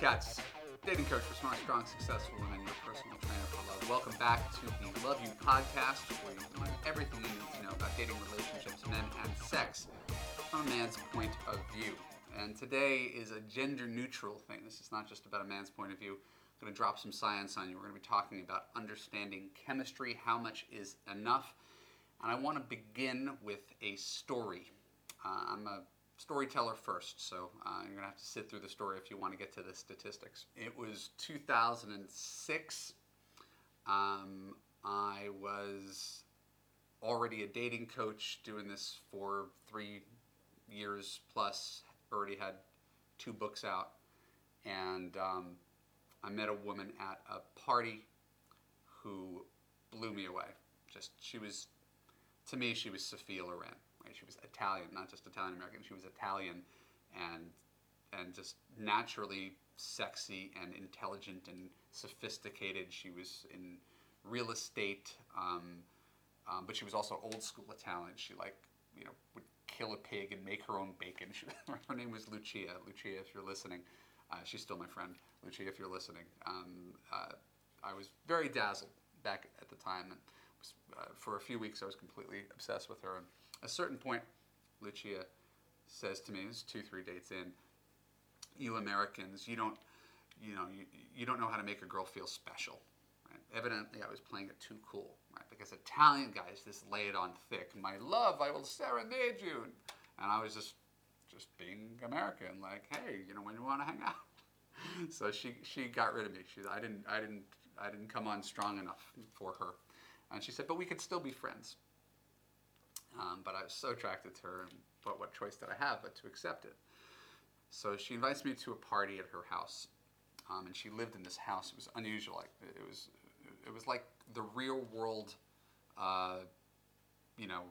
Marc Katz, dating coach for smart, strong, successful women, your personal trainer for love. Welcome back to the Love U podcast, where you learn everything you need to know about dating, relationships, men, and sex from a man's point of view. And today is a gender neutral thing. This is not just about a man's point of view. I'm going to drop some science on you. We're going to be talking about understanding chemistry, how much is enough. And I want to begin with a story. Uh, I'm a storyteller first, so uh, you're to have to sit through the story if you want to get to the statistics. It was 2006. Um, I was already a dating coach, doing this for three years plus, already had two books out, and um, I met a woman at a party who blew me away. Just, she was, to me, she was Sophia Loren right? She was Italian, not just Italian American. She was Italian, and and just naturally sexy and intelligent and sophisticated. She was in real estate, um, um, but she was also old school Italian. She like you know would kill a pig and make her own bacon. She, her name was Lucia. Lucia, if you're listening, uh, she's still my friend. Lucia, if you're listening, um, uh, I was very dazzled back at the time, and uh, for a few weeks I was completely obsessed with her. And a certain point, Lucia says to me, "It's two, three dates in, you Americans, you don't, you know, you, you don't know how to make a girl feel special. Right? Evidently, I was playing it too cool, right? Because Italian guys just lay it on thick. My love, I will serenade you, and I was just, just being American, like, hey, you know, when you want to hang out. so she she got rid of me. She I didn't I didn't I didn't come on strong enough for her, and she said, but we could still be friends. Um, but I was so attracted to her, and but what choice did I have but to accept it? So she invites me to a party at her house, um, and she lived in this house. It was unusual. Like it was, it was like the real world, uh, you know,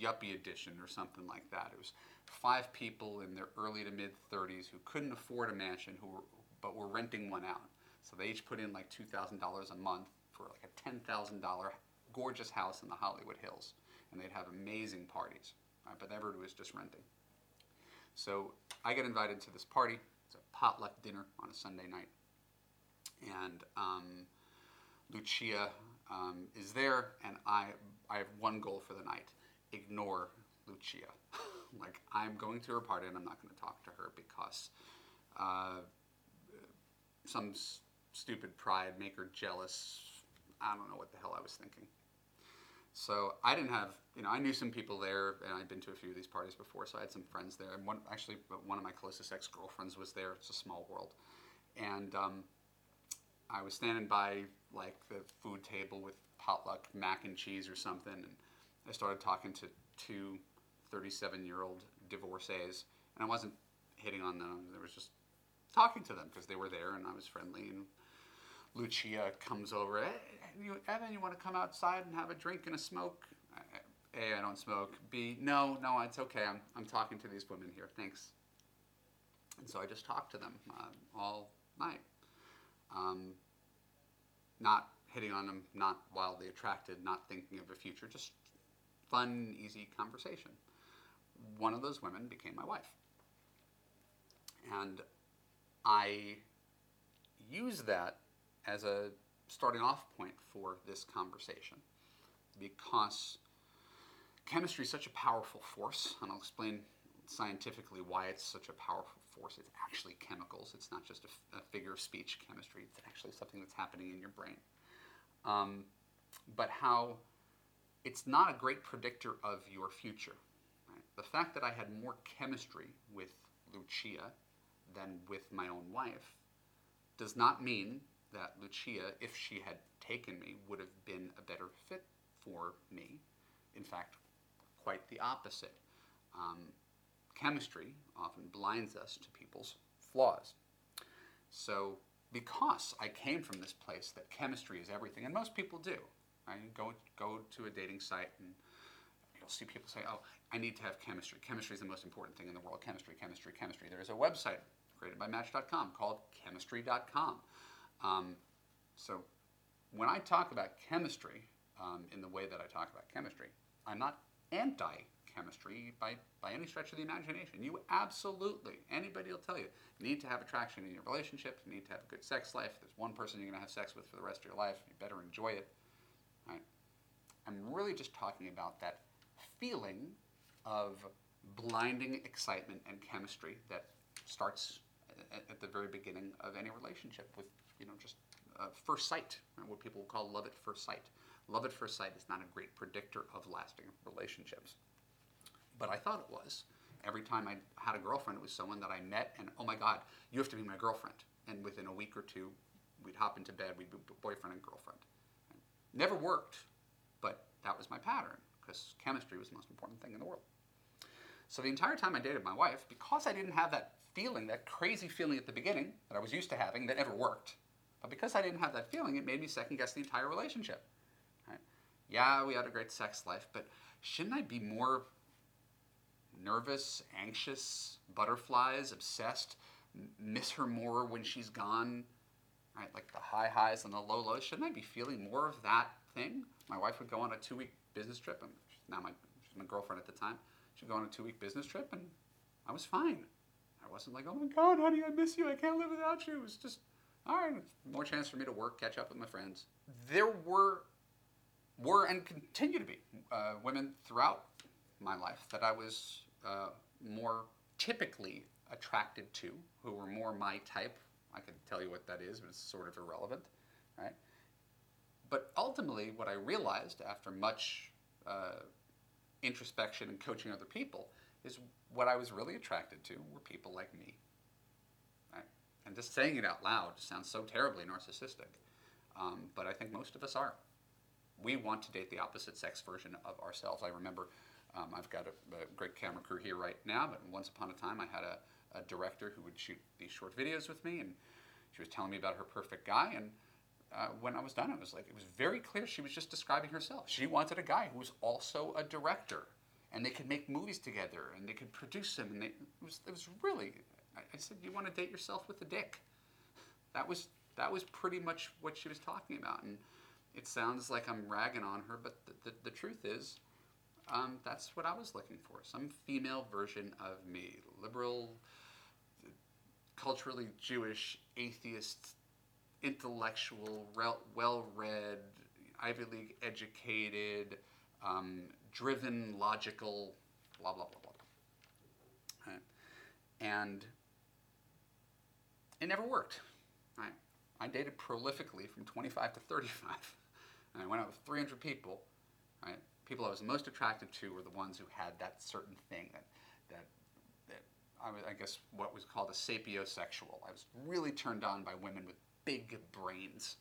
yuppie edition or something like that. It was five people in their early to mid 30s who couldn't afford a mansion, who were, but were renting one out. So they each put in like two thousand dollars a month for like a ten thousand dollar gorgeous house in the Hollywood Hills and they'd have amazing parties. But everybody was just renting. So I get invited to this party. It's a potluck dinner on a Sunday night, and um, Lucia um, is there, and I I have one goal for the night: ignore Lucia. like I'm going to her party, and I'm not going to talk to her because uh, some s- stupid pride make her jealous. I don't know what the hell I was thinking. So I didn't have, you know, I knew some people there, and I'd been to a few of these parties before, so I had some friends there. And one, actually, one of my closest ex-girlfriends was there. It's a small world, and um, I was standing by like the food table with potluck mac and cheese or something, and I started talking to two 37-year-old divorcees, and I wasn't hitting on them. I was just talking to them because they were there, and I was friendly and Lucia comes over. Hey, you, Evan, you want to come outside and have a drink and a smoke? A, I don't smoke. B, no, no, it's okay. I'm, I'm talking to these women here. Thanks. And so I just talked to them uh, all night. Um, not hitting on them, not wildly attracted, not thinking of a future, just fun, easy conversation. One of those women became my wife. And I use that as a starting off point for this conversation because chemistry is such a powerful force, and I'll explain scientifically why it's such a powerful force. It's actually chemicals, it's not just a, figure of speech chemistry, it's actually something that's happening in your brain. Um, but how it's not a great predictor of your future. Right? The fact that I had more chemistry with Lucia than with my own wife does not mean that Lucia, if she had taken me, would have been a better fit for me. In fact, quite the opposite. Um, chemistry often blinds us to people's flaws. So, because I came from this place that chemistry is everything, and most people do, right? Go, go to a dating site and you'll see people say, oh, I need to have chemistry. Chemistry is the most important thing in the world. Chemistry, chemistry, chemistry. There is a website created by Match.com called chemistry.com. Um, so when I talk about chemistry um, in the way that I talk about chemistry, I'm not anti chemistry by, by any stretch of the imagination. You absolutely, anybody will tell you, need to have attraction in your relationship, you need to have a good sex life. There's one person you're going to have sex with for the rest of your life. You better enjoy it. Right? I'm really just talking about that feeling of blinding excitement and chemistry that starts at, at the very beginning of any relationship with, you know, just uh, first sight, what people call love at first sight. Love at first sight is not a great predictor of lasting relationships. But I thought it was. Every time I had a girlfriend, it was someone that I met, and oh my God, you have to be my girlfriend. And within a week or two, we'd hop into bed, we'd be boyfriend and girlfriend. Never worked, but that was my pattern because chemistry was the most important thing in the world. So the entire time I dated my wife, because I didn't have that feeling, that crazy feeling at the beginning that I was used to having that never worked, but because I didn't have that feeling, it made me second guess the entire relationship. Right? Yeah, we had a great sex life, but shouldn't I be more nervous, anxious, butterflies, obsessed, miss her more when she's gone? Right, like the high highs and the low lows. Shouldn't I be feeling more of that thing? My wife would go on a two week business trip, and now my, she's my girlfriend at the time. She'd go on a two week business trip, and I was fine. I wasn't like, oh my God, honey, I miss you. I can't live without you. It was just, all right, more chance for me to work, catch up with my friends. There were were and continue to be uh, women throughout my life that I was uh, more typically attracted to, who were more my type. I can tell you what that is, but it's sort of irrelevant, right? But ultimately, what I realized after much uh, introspection and coaching other people is what I was really attracted to were people like me. And just saying it out loud sounds so terribly narcissistic, um, but I think most of us are we want to date the opposite sex version of ourselves. I remember um, I've got a, a, great camera crew here right now, but once upon a time I had a, a, director who would shoot these short videos with me, and she was telling me about her perfect guy. And uh, when I was done, it was like it was very clear she was just describing herself. She wanted a guy who was also a director, and they could make movies together, and they could produce them. And they, it was it was really. I, said, "You want to date yourself with a dick?" That was that was pretty much what she was talking about, and it sounds like I'm ragging on her, but the, the, the truth is, um, that's what I was looking for some female version of me. Liberal, culturally Jewish, atheist, intellectual, well read, Ivy League educated, um, driven, logical, blah, blah, blah, blah. Right? And it never worked. Right? I dated prolifically from 25 to 35 and I went out with 300 people, right? People I was most attracted to were the ones who had that certain thing that, that, that I, was, I guess what was called a sapiosexual. I was really turned on by women with big brains,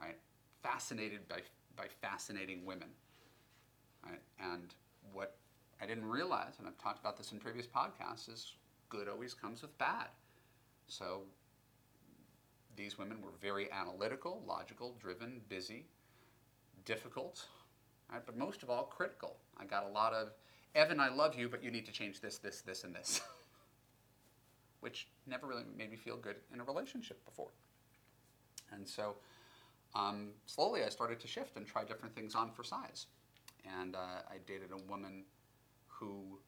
right? Fascinated by, by fascinating women, right? And what I didn't realize, and I've talked about this in previous podcasts, is good always comes with bad. So these women were very analytical, logical, driven, busy, difficult, right? but most of all, critical. I got a lot of, Evan, I love you, but you need to change this, this, this, and this, which never really made me feel good in a relationship before. And so um, slowly I started to shift and try different things on for size. And uh, I dated a woman who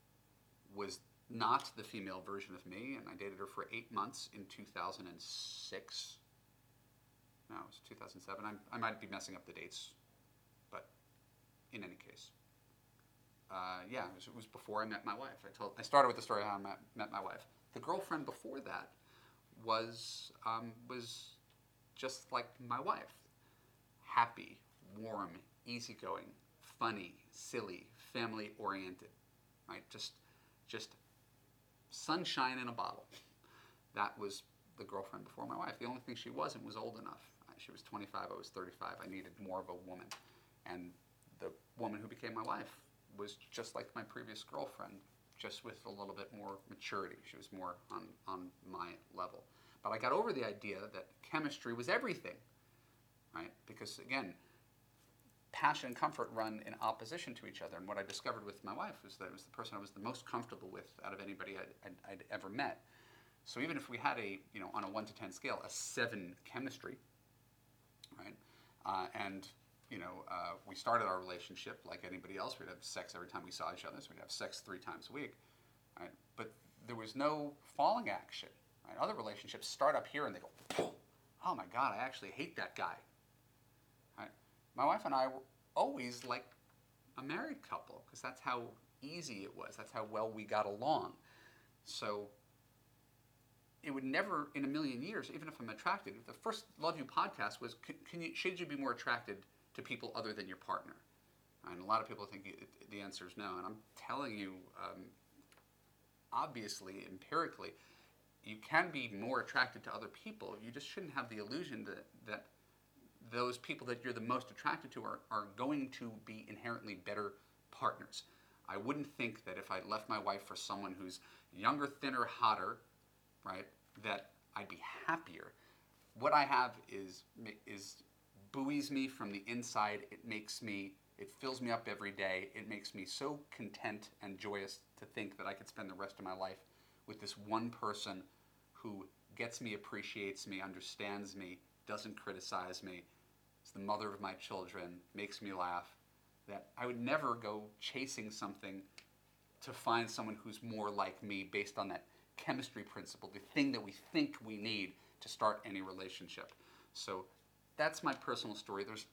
was not the female version of me, and I dated her for eight months in 2006. No, it was 2007. I'm, I might be messing up the dates but in any case. Uh, yeah, it was, it was, before I met my wife. I told I started with the story of how I met, met my wife. The girlfriend before that was um, was just like my wife, happy, warm, easygoing, funny, silly, family oriented, right? Just just sunshine in a bottle. That was the girlfriend before my wife. The only thing she wasn't was old enough. She was 25, I was 35. I needed more of a woman. And the woman who became my wife was just like my previous girlfriend, just with a little bit more maturity. She was more on, on my level. But I got over the idea that chemistry was everything, right? Because again, passion and comfort run in opposition to each other. And what I discovered with my wife was that it was the person I was the most comfortable with out of anybody I'd, I'd, I'd ever met. So even if we had a, you know, on a one to ten scale, a seven chemistry, right, uh, and you know, uh, we started our relationship like anybody else. We'd have sex every time we saw each other, so we'd have sex three times a week, right? But there was no falling action. Right? Other relationships start up here and they go, oh my God, I actually hate that guy. My wife and I were always like a married couple because that's how easy it was. That's how well we got along. So it would never in a million years, even if I'm attracted. The first Love U podcast was, can, can you, should you be more attracted to people other than your partner? And a lot of people think the answer is no. And I'm telling you, um, obviously, empirically, you can be more attracted to other people. You just shouldn't have the illusion that, that those people that you're the most attracted to are, are going to be inherently better partners. I wouldn't think that if I left my wife for someone who's younger, thinner, hotter, right, that I'd be happier. What I have is is buoys me from the inside. It makes me it fills me up every day. It makes me so content and joyous to think that I could spend the rest of my life with this one person who gets me, appreciates me, understands me, doesn't criticize me, the mother of my children, makes me laugh, that I would never go chasing something to find someone who's more like me based on that chemistry principle, the thing that we think we need to start any relationship. So that's my personal story. There's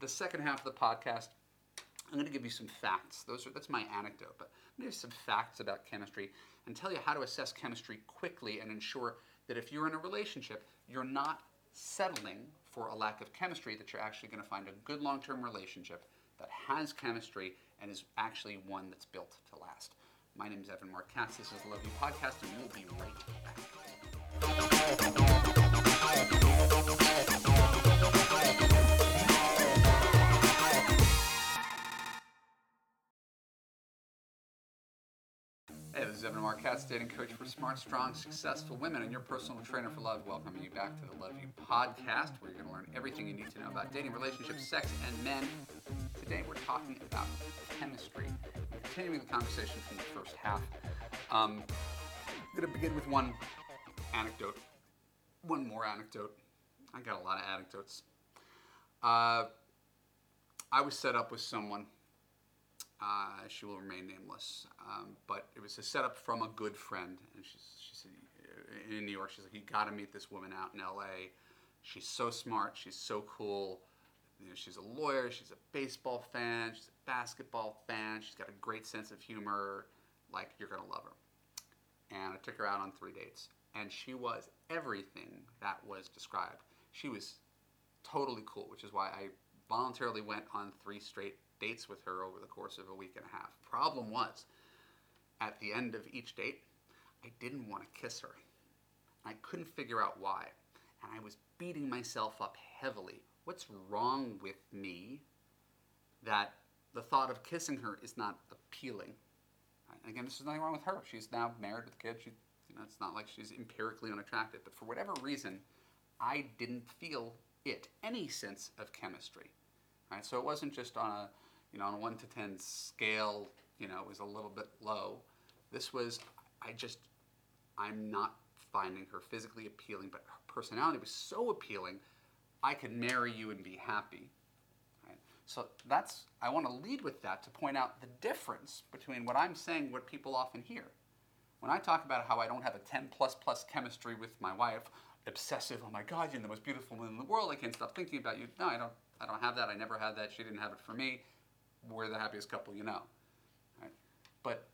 the second half of the podcast. I'm going to give you some facts. Those are that's my anecdote, but I'm going to give some facts about chemistry and tell you how to assess chemistry quickly and ensure that if you're in a relationship, you're not settling for a lack of chemistry, that you're actually going to find a good long-term relationship that has chemistry and is actually one that's built to last. My name is Evan Marc Katz. This is the Love U Podcast, and we'll be right back. Is Evan Katz, dating coach for smart, strong, successful women, and your personal trainer for love. Welcoming you back to the Love U podcast, where you're going to learn everything you need to know about dating, relationships, sex, and men. Today, we're talking about chemistry continuing the conversation from the first half, um, I'm going to begin with one anecdote. One more anecdote. I got a lot of anecdotes. Uh, I was set up with someone. Uh, she will remain nameless, um, but it was a setup from a good friend, and she, she said in New York, she's like, "You got to meet this woman out in L.A. She's so smart. She's so cool. You know, she's a lawyer. She's a baseball fan. She's a basketball fan. She's got a great sense of humor. Like, you're to love her. And I took her out on three dates. And she was everything that was described. She was totally cool, which is why I voluntarily went on three straight dates with her over the course of a week and a half. Problem was, at the end of each date, I didn't want to kiss her. I couldn't figure out why. And I was beating myself up heavily. What's wrong with me that the thought of kissing her is not appealing. Again, is nothing wrong with her. She's now married with kids. She, you know, it's not like she's empirically unattractive. But for whatever reason, I didn't feel it, any sense of chemistry. Right? So it wasn't just on a, you know, on a one to ten scale. You know, it was a little bit low. This was, I just, I'm not finding her physically appealing, but her personality was so appealing. I could marry you and be happy. So that's I want to lead with that to point out the difference between what I'm saying, what people often hear. When I talk about how I don't have a 10 plus plus chemistry with my wife, obsessive, oh my God, you're the most beautiful woman in the world, I can't stop thinking about you. No, I don't I don't have that. I never had that. She didn't have it for me. We're the happiest couple you know. Right? But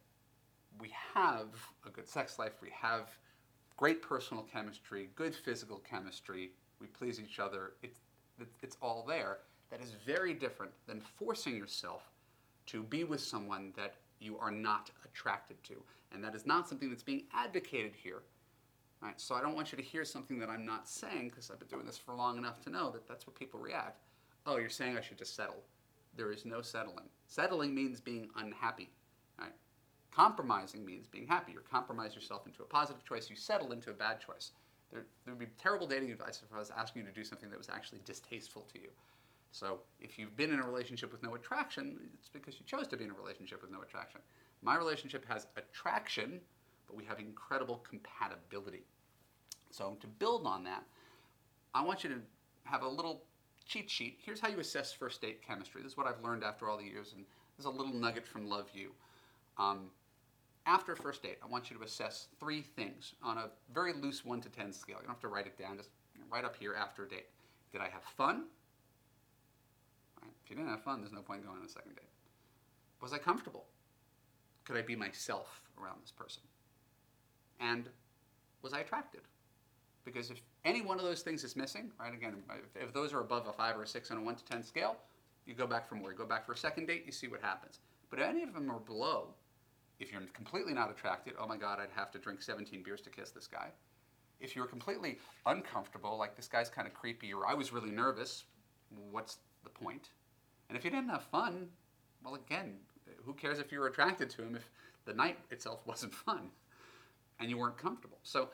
we have a good sex life, we have great personal chemistry, good physical chemistry, we please each other. It's, it's all there that is very different than forcing yourself to be with someone that you are not attracted to. And that is not something that's being advocated here. Right? So I don't want you to hear something that I'm not saying because I've been doing this for long enough to know that that's what people react. Oh, you're saying I should just settle. There is no settling. Settling means being unhappy. Right? Compromising means being happy. You compromise yourself into a positive choice. You settle into a bad choice. There, there would be terrible dating advice if I was asking you to do something that was actually distasteful to you. So if you've been in a relationship with no attraction, it's because you chose to be in a relationship with no attraction. My relationship has attraction, but we have incredible compatibility. So to build on that, I want you to have a little cheat sheet. Here's how you assess first date chemistry. This is what I've learned after all the years, and this is a little nugget from Love U. Um, after first date, I want you to assess three things on a very loose 1 to 10 scale. You don't have to write it down, just right up here after a date. Did I have fun? If you didn't have fun, there's no point going on a second date. Was I comfortable? Could I be myself around this person? And was I attracted? Because if any one of those things is missing, right, again, if, if those are above a 5 or a 6 on a 1 to 10 scale, you go back for more. You go back for a second date, you see what happens. But if any of them are below, if you're completely not attracted, oh my God, I'd have to drink 17 beers to kiss this guy. If you're completely uncomfortable, like this guy's kind of creepy, or I was really nervous, what's the point? And if you didn't have fun, well, again, who cares if you were attracted to him if the night itself wasn't fun and you weren't comfortable? So,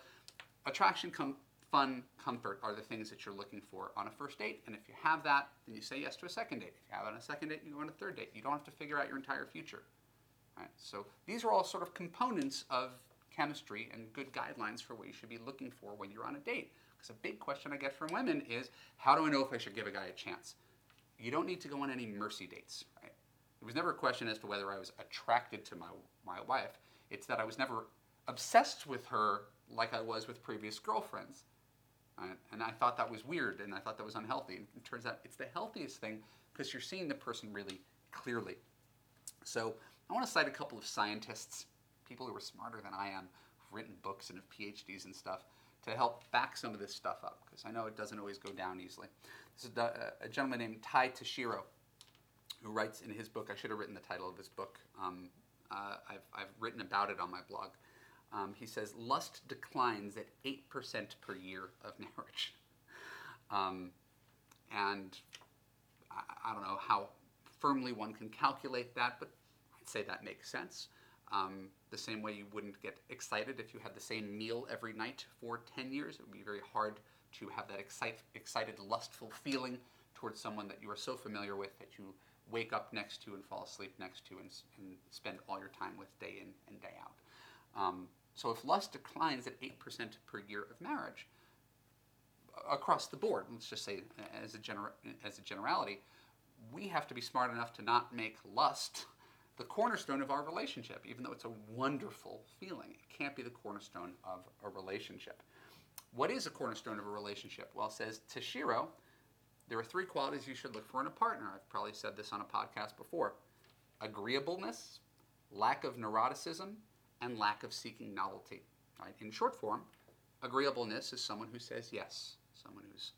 attraction, com- fun, comfort are the things that you're looking for on a first date. And if you have that, then you say yes to a second date. If you have it on a second date, you go on a third date. You don't have to figure out your entire future. Right? So these are all sort of components of chemistry and good guidelines for what you should be looking for when you're on a date. Because a big question I get from women is, how do I know if I should give a guy a chance? You don't need to go on any mercy dates. Right? It was never a question as to whether I was attracted to my, my wife. It's that I was never obsessed with her like I was with previous girlfriends. And I thought that was weird and I thought that was unhealthy. And it turns out it's the healthiest thing because you're seeing the person really clearly. So I want to cite a couple of scientists, people who are smarter than I am, who've written books and have PhDs and stuff, to help back some of this stuff up, because I know it doesn't always go down easily. This is a, a gentleman named Ty Tashiro, who writes in his book, I should have written the title of his book, um, uh, I've, I've written about it on my blog. Um, he says, lust declines at 8% per year of marriage. Um, and I, I, don't know how firmly one can calculate that, but I'd say that makes sense. Um, the same way you wouldn't get excited if you had the same meal every night for 10 years. It would be very hard to have that excite, excited, lustful feeling towards someone that you are so familiar with that you wake up next to and fall asleep next to and, and spend all your time with day in and day out. Um, so if lust declines at 8% per year of marriage, across the board, let's just say uh, as a, gener- as a generality, we have to be smart enough to not make lust the cornerstone of our relationship, even though it's a wonderful feeling. It can't be the cornerstone of a relationship. What is a cornerstone of a relationship? Well, says Tashiro, there are three qualities you should look for in a partner. I've probably said this on a podcast before agreeableness, lack of neuroticism, and lack of seeking novelty. Right? In short form, agreeableness is someone who says yes, someone who's,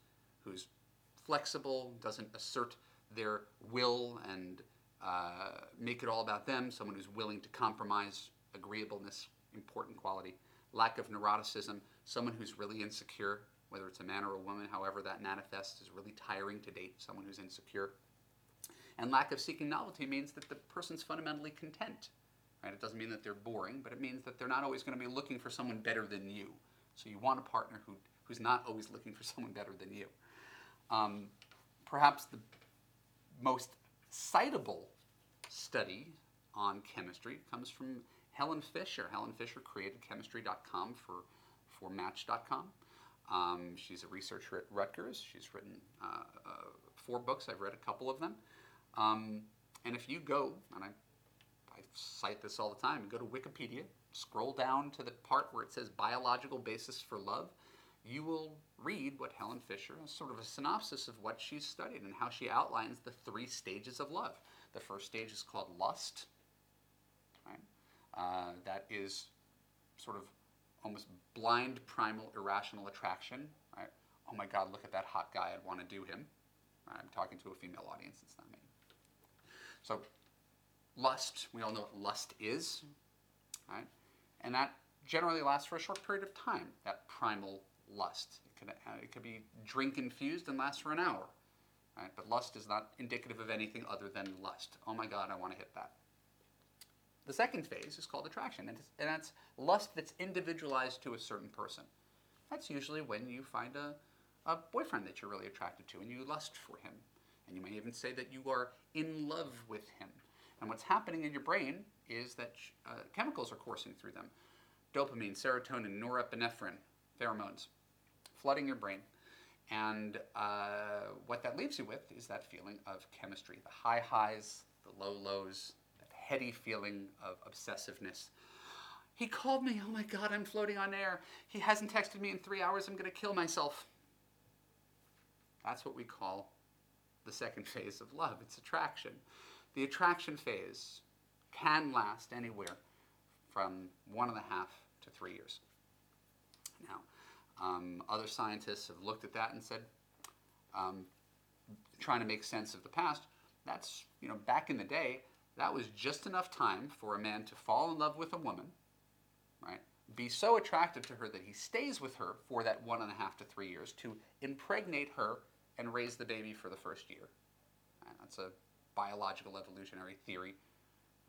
who's flexible, doesn't assert their will and uh, make it all about them, someone who's willing to compromise, agreeableness, important quality, lack of neuroticism, someone who's really insecure, whether it's a man or a woman, however that manifests, is really tiring to date, someone who's insecure. And lack of seeking novelty means that the person's fundamentally content. Right? It doesn't mean that they're boring, but it means that they're not always going to be looking for someone better than you. So you want a partner who, who's not always looking for someone better than you. Um, perhaps the most citable study on chemistry comes from Helen Fisher. Helen Fisher created chemistry.com for, for Match.com. Um, she's a researcher at Rutgers. She's written uh, uh, four books. I've read a couple of them. Um, and if you go, and I, I cite this all the time, go to Wikipedia, scroll down to the part where it says biological basis for love, you will read what Helen Fisher is sort of a synopsis of what she's studied and how she outlines the three stages of love. The first stage is called lust. Right? Uh, that is sort of almost blind, primal, irrational attraction. Right? Oh my God, look at that hot guy. I'd want to do him. I'm talking to a female audience. It's not me. So, lust. We all know what lust is. Right? And that generally lasts for a short period of time. That primal lust. It could, uh, it could be drink infused and last for an hour. Right? But lust is not indicative of anything other than lust. Oh my God, I want to hit that. The second phase is called attraction, and, and that's lust that's individualized to a certain person. That's usually when you find a, a boyfriend that you're really attracted to and you lust for him. And you may even say that you are in love with him. And what's happening in your brain is that uh, chemicals are coursing through them dopamine, serotonin, norepinephrine, pheromones, flooding your brain. And uh, what that leaves you with is that feeling of chemistry the high highs, the low lows, that heady feeling of obsessiveness. He called me. Oh my God, I'm floating on air. He hasn't texted me in three hours. I'm going to kill myself. That's what we call the second phase of love it's attraction. The attraction phase can last anywhere from one and a half to three years. Now, um, other scientists have looked at that and said, um, trying to make sense of the past, that's, you know, back in the day, that was just enough time for a man to fall in love with a woman, right? Be so attracted to her that he stays with her for that one and a half to three years to impregnate her and raise the baby for the first year. Right? That's a biological evolutionary theory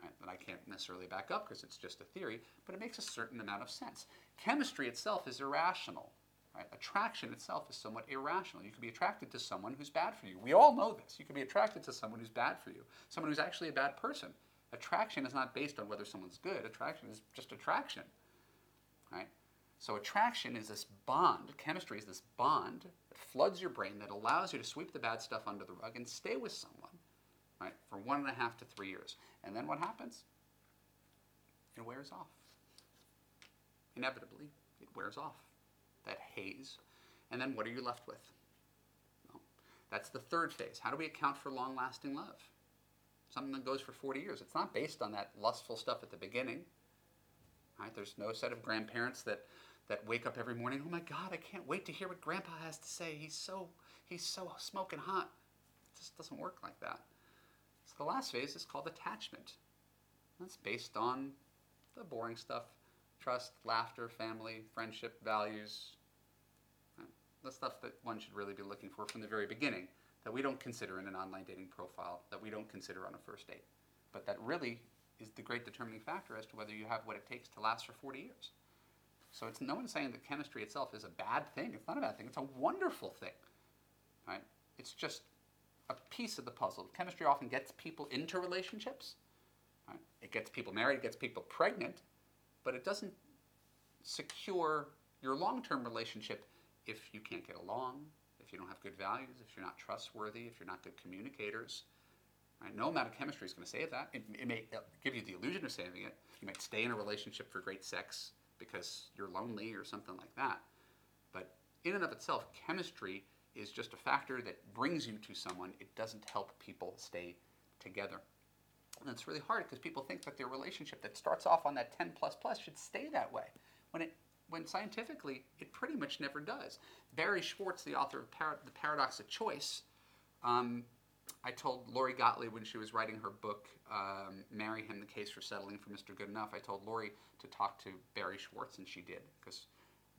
right, that I can't necessarily back up because it's just a theory, but it makes a certain amount of sense. Chemistry itself is irrational. Right? Attraction itself is somewhat irrational. You can be attracted to someone who's bad for you. We all know this. You can be attracted to someone who's bad for you, someone who's actually a bad person. Attraction is not based on whether someone's good. Attraction is just attraction. Right? So attraction is this bond. Chemistry is this bond that floods your brain that allows you to sweep the bad stuff under the rug and stay with someone, for one and a half to three years. And then what happens? It wears off. Inevitably, it wears off that haze. And then what are you left with? Well, that's the third phase. How do we account for long lasting love? Something that goes for 40 years. It's not based on that lustful stuff at the beginning. Right? There's no set of grandparents that, that wake up every morning, oh my God, I can't wait to hear what grandpa has to say. He's so, he's so smoking hot. It just doesn't work like that. The last phase is called attachment. That's based on the boring stuff trust, laughter, family, friendship, values. The stuff that one should really be looking for from the very beginning that we don't consider in an online dating profile, that we don't consider on a first date. But that really is the great determining factor as to whether you have what it takes to last for 40 years. So it's no one saying that chemistry itself is a bad thing. It's not a bad thing. It's a wonderful thing. Right? It's just a piece of the puzzle. Chemistry often gets people into relationships. Right? It gets people married. It gets people pregnant but it doesn't secure your long-term relationship if you can't get along, if you don't have good values, if you're not trustworthy, if you're not good communicators. Right? No amount of chemistry is going to save that. It, it may give you the illusion of saving it. You might stay in a relationship for great sex because you're lonely or something like that. But in and of itself, chemistry is just a factor that brings you to someone. It doesn't help people stay together. And it's really hard because people think that their relationship that starts off on that 10 plus plus should stay that way. When it when scientifically it pretty much never does. Barry Schwartz, the author of Par- The Paradox of Choice, um, I told Lori Gottlieb when she was writing her book, um, Marry Him, The Case for Settling for Mr. Good Enough, I told Lori to talk to Barry Schwartz, and she did, because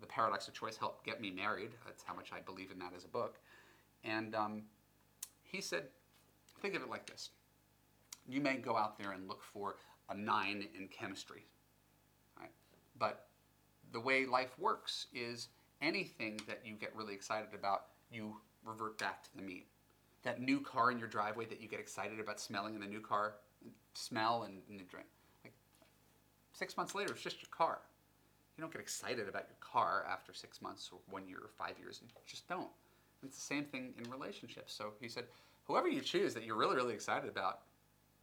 The Paradox of Choice helped get me married. That's how much I believe in that as a book. And um, he said, think of it like this you may go out there and look for a nine in chemistry. Right? But the way life works is anything that you get really excited about, you revert back to the mean. That new car in your driveway that you get excited about smelling in the new car, smell and, and drink. Like six months later, it's just your car. You don't get excited about your car after six months or one year or five years. You just don't. It's the same thing in relationships. So he said, whoever you choose that you're really, really excited about,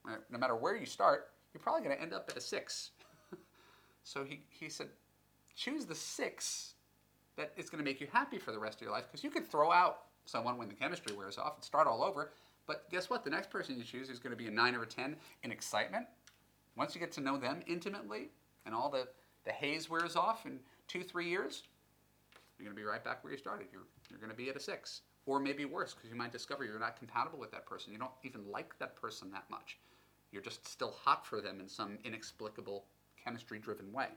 uh, no matter where you start, you're probably going to end up at a six. so he, he said, choose the six that is going to make you happy for the rest of your life because you could throw out someone when the chemistry wears off and start all over. But guess what? The next person you choose is going to be a nine or a 10 in excitement. Once you get to know them intimately and all the, the haze wears off in two, three years, you're going to be right back where you started. You're, you're going to be at a six. Or maybe worse, because you might discover you're not compatible with that person. You don't even like that person that much. You're just still hot for them in some inexplicable chemistry driven way.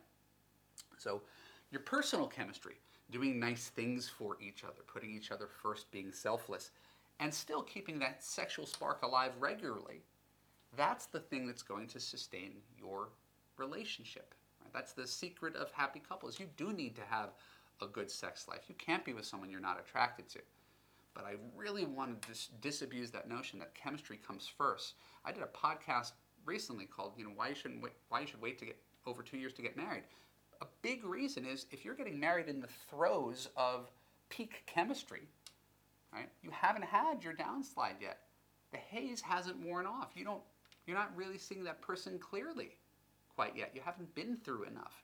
So, your personal chemistry, doing nice things for each other, putting each other first, being selfless, and still keeping that sexual spark alive regularly, that's the thing that's going to sustain your relationship. That's the secret of happy couples. You do need to have a good sex life. You can't be with someone you're not attracted to. But I really want to dis- disabuse that notion that chemistry comes first. I did a podcast recently called, you know, why you shouldn't wait, why you should wait to get over two years to get married. A big reason is if you're getting married in the throes of peak chemistry, right? You haven't had your downslide yet. The haze hasn't worn off. You don't, you're not really seeing that person clearly quite yet. You haven't been through enough.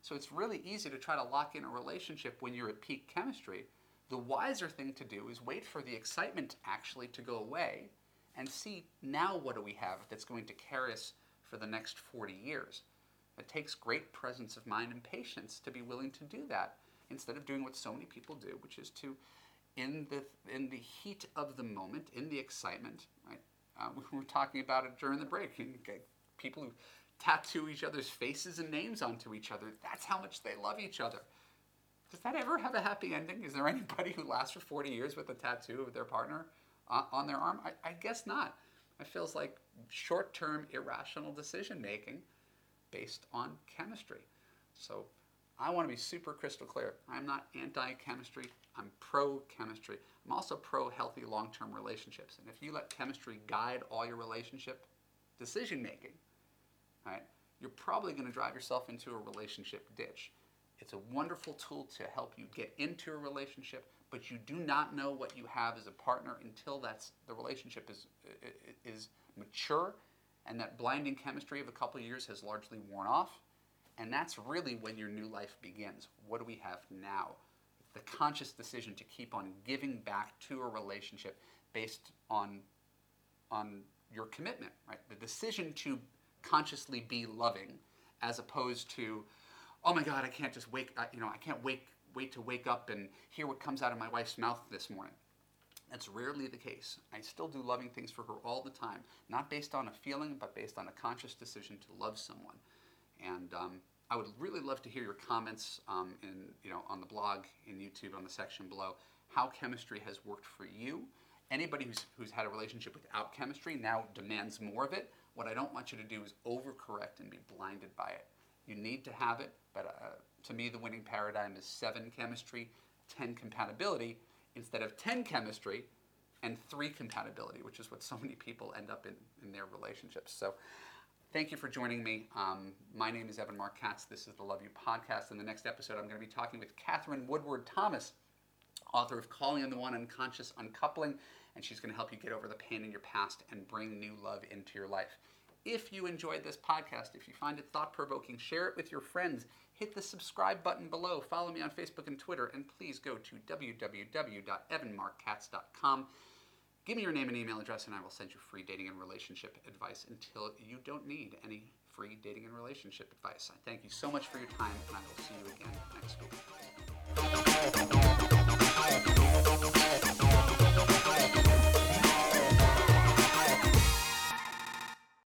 So it's really easy to try to lock in a relationship when you're at peak chemistry. The wiser thing to do is wait for the excitement actually to go away and see now what do we have that's going to carry us for the next 40 years. It takes great presence of mind and patience to be willing to do that instead of doing what so many people do, which is to, in the, in the heat of the moment, in the excitement, right? Uh, we were talking about it during the break. People who tattoo each other's faces and names onto each other, that's how much they love each other. Does that ever have a happy ending? Is there anybody who lasts for 40 years with a tattoo of their partner uh, on their arm? I, I guess not. It feels like short term irrational decision making based on chemistry. So I want to be super crystal clear. I'm not anti chemistry, I'm pro chemistry. I'm also pro healthy long term relationships. And if you let chemistry guide all your relationship decision making, right, you're probably going to drive yourself into a relationship ditch. It's a wonderful tool to help you get into a relationship, but you do not know what you have as a partner until that's the relationship is is mature and that blinding chemistry of a couple of years has largely worn off. And that's really when your new life begins. What do we have now? The conscious decision to keep on giving back to a relationship based on, on your commitment, right? The decision to consciously be loving as opposed to, oh my God, I can't just wake, up, you know, I can't wake, wait to wake up and hear what comes out of my wife's mouth this morning. That's rarely the case. I still do loving things for her all the time, not based on a feeling, but based on a conscious decision to love someone. And um, I would really love to hear your comments um, in, you know, on the blog, in YouTube, on the section below, how chemistry has worked for you. Anybody who's, who's had a relationship without chemistry now demands more of it. What I don't want you to do is overcorrect and be blinded by it. You need to have it, but uh, to me, the winning paradigm is seven chemistry, 10 compatibility, instead of 10 chemistry and 3 compatibility, which is what so many people end up in in their relationships. So thank you for joining me. Um, my name is Evan Marc Katz. This is the Love U Podcast. In the next episode, I'm going to be talking with Katherine Woodward Thomas, author of Calling on the One Unconscious Uncoupling, and she's going to help you get over the pain in your past and bring new love into your life. If you enjoyed this podcast, if you find it thought provoking, share it with your friends. Hit the subscribe button below. Follow me on Facebook and Twitter. And please go to www.evanmarckatz.com. Give me your name and email address, and I will send you free dating and relationship advice until you don't need any free dating and relationship advice. I thank you so much for your time, and I will see you again next week.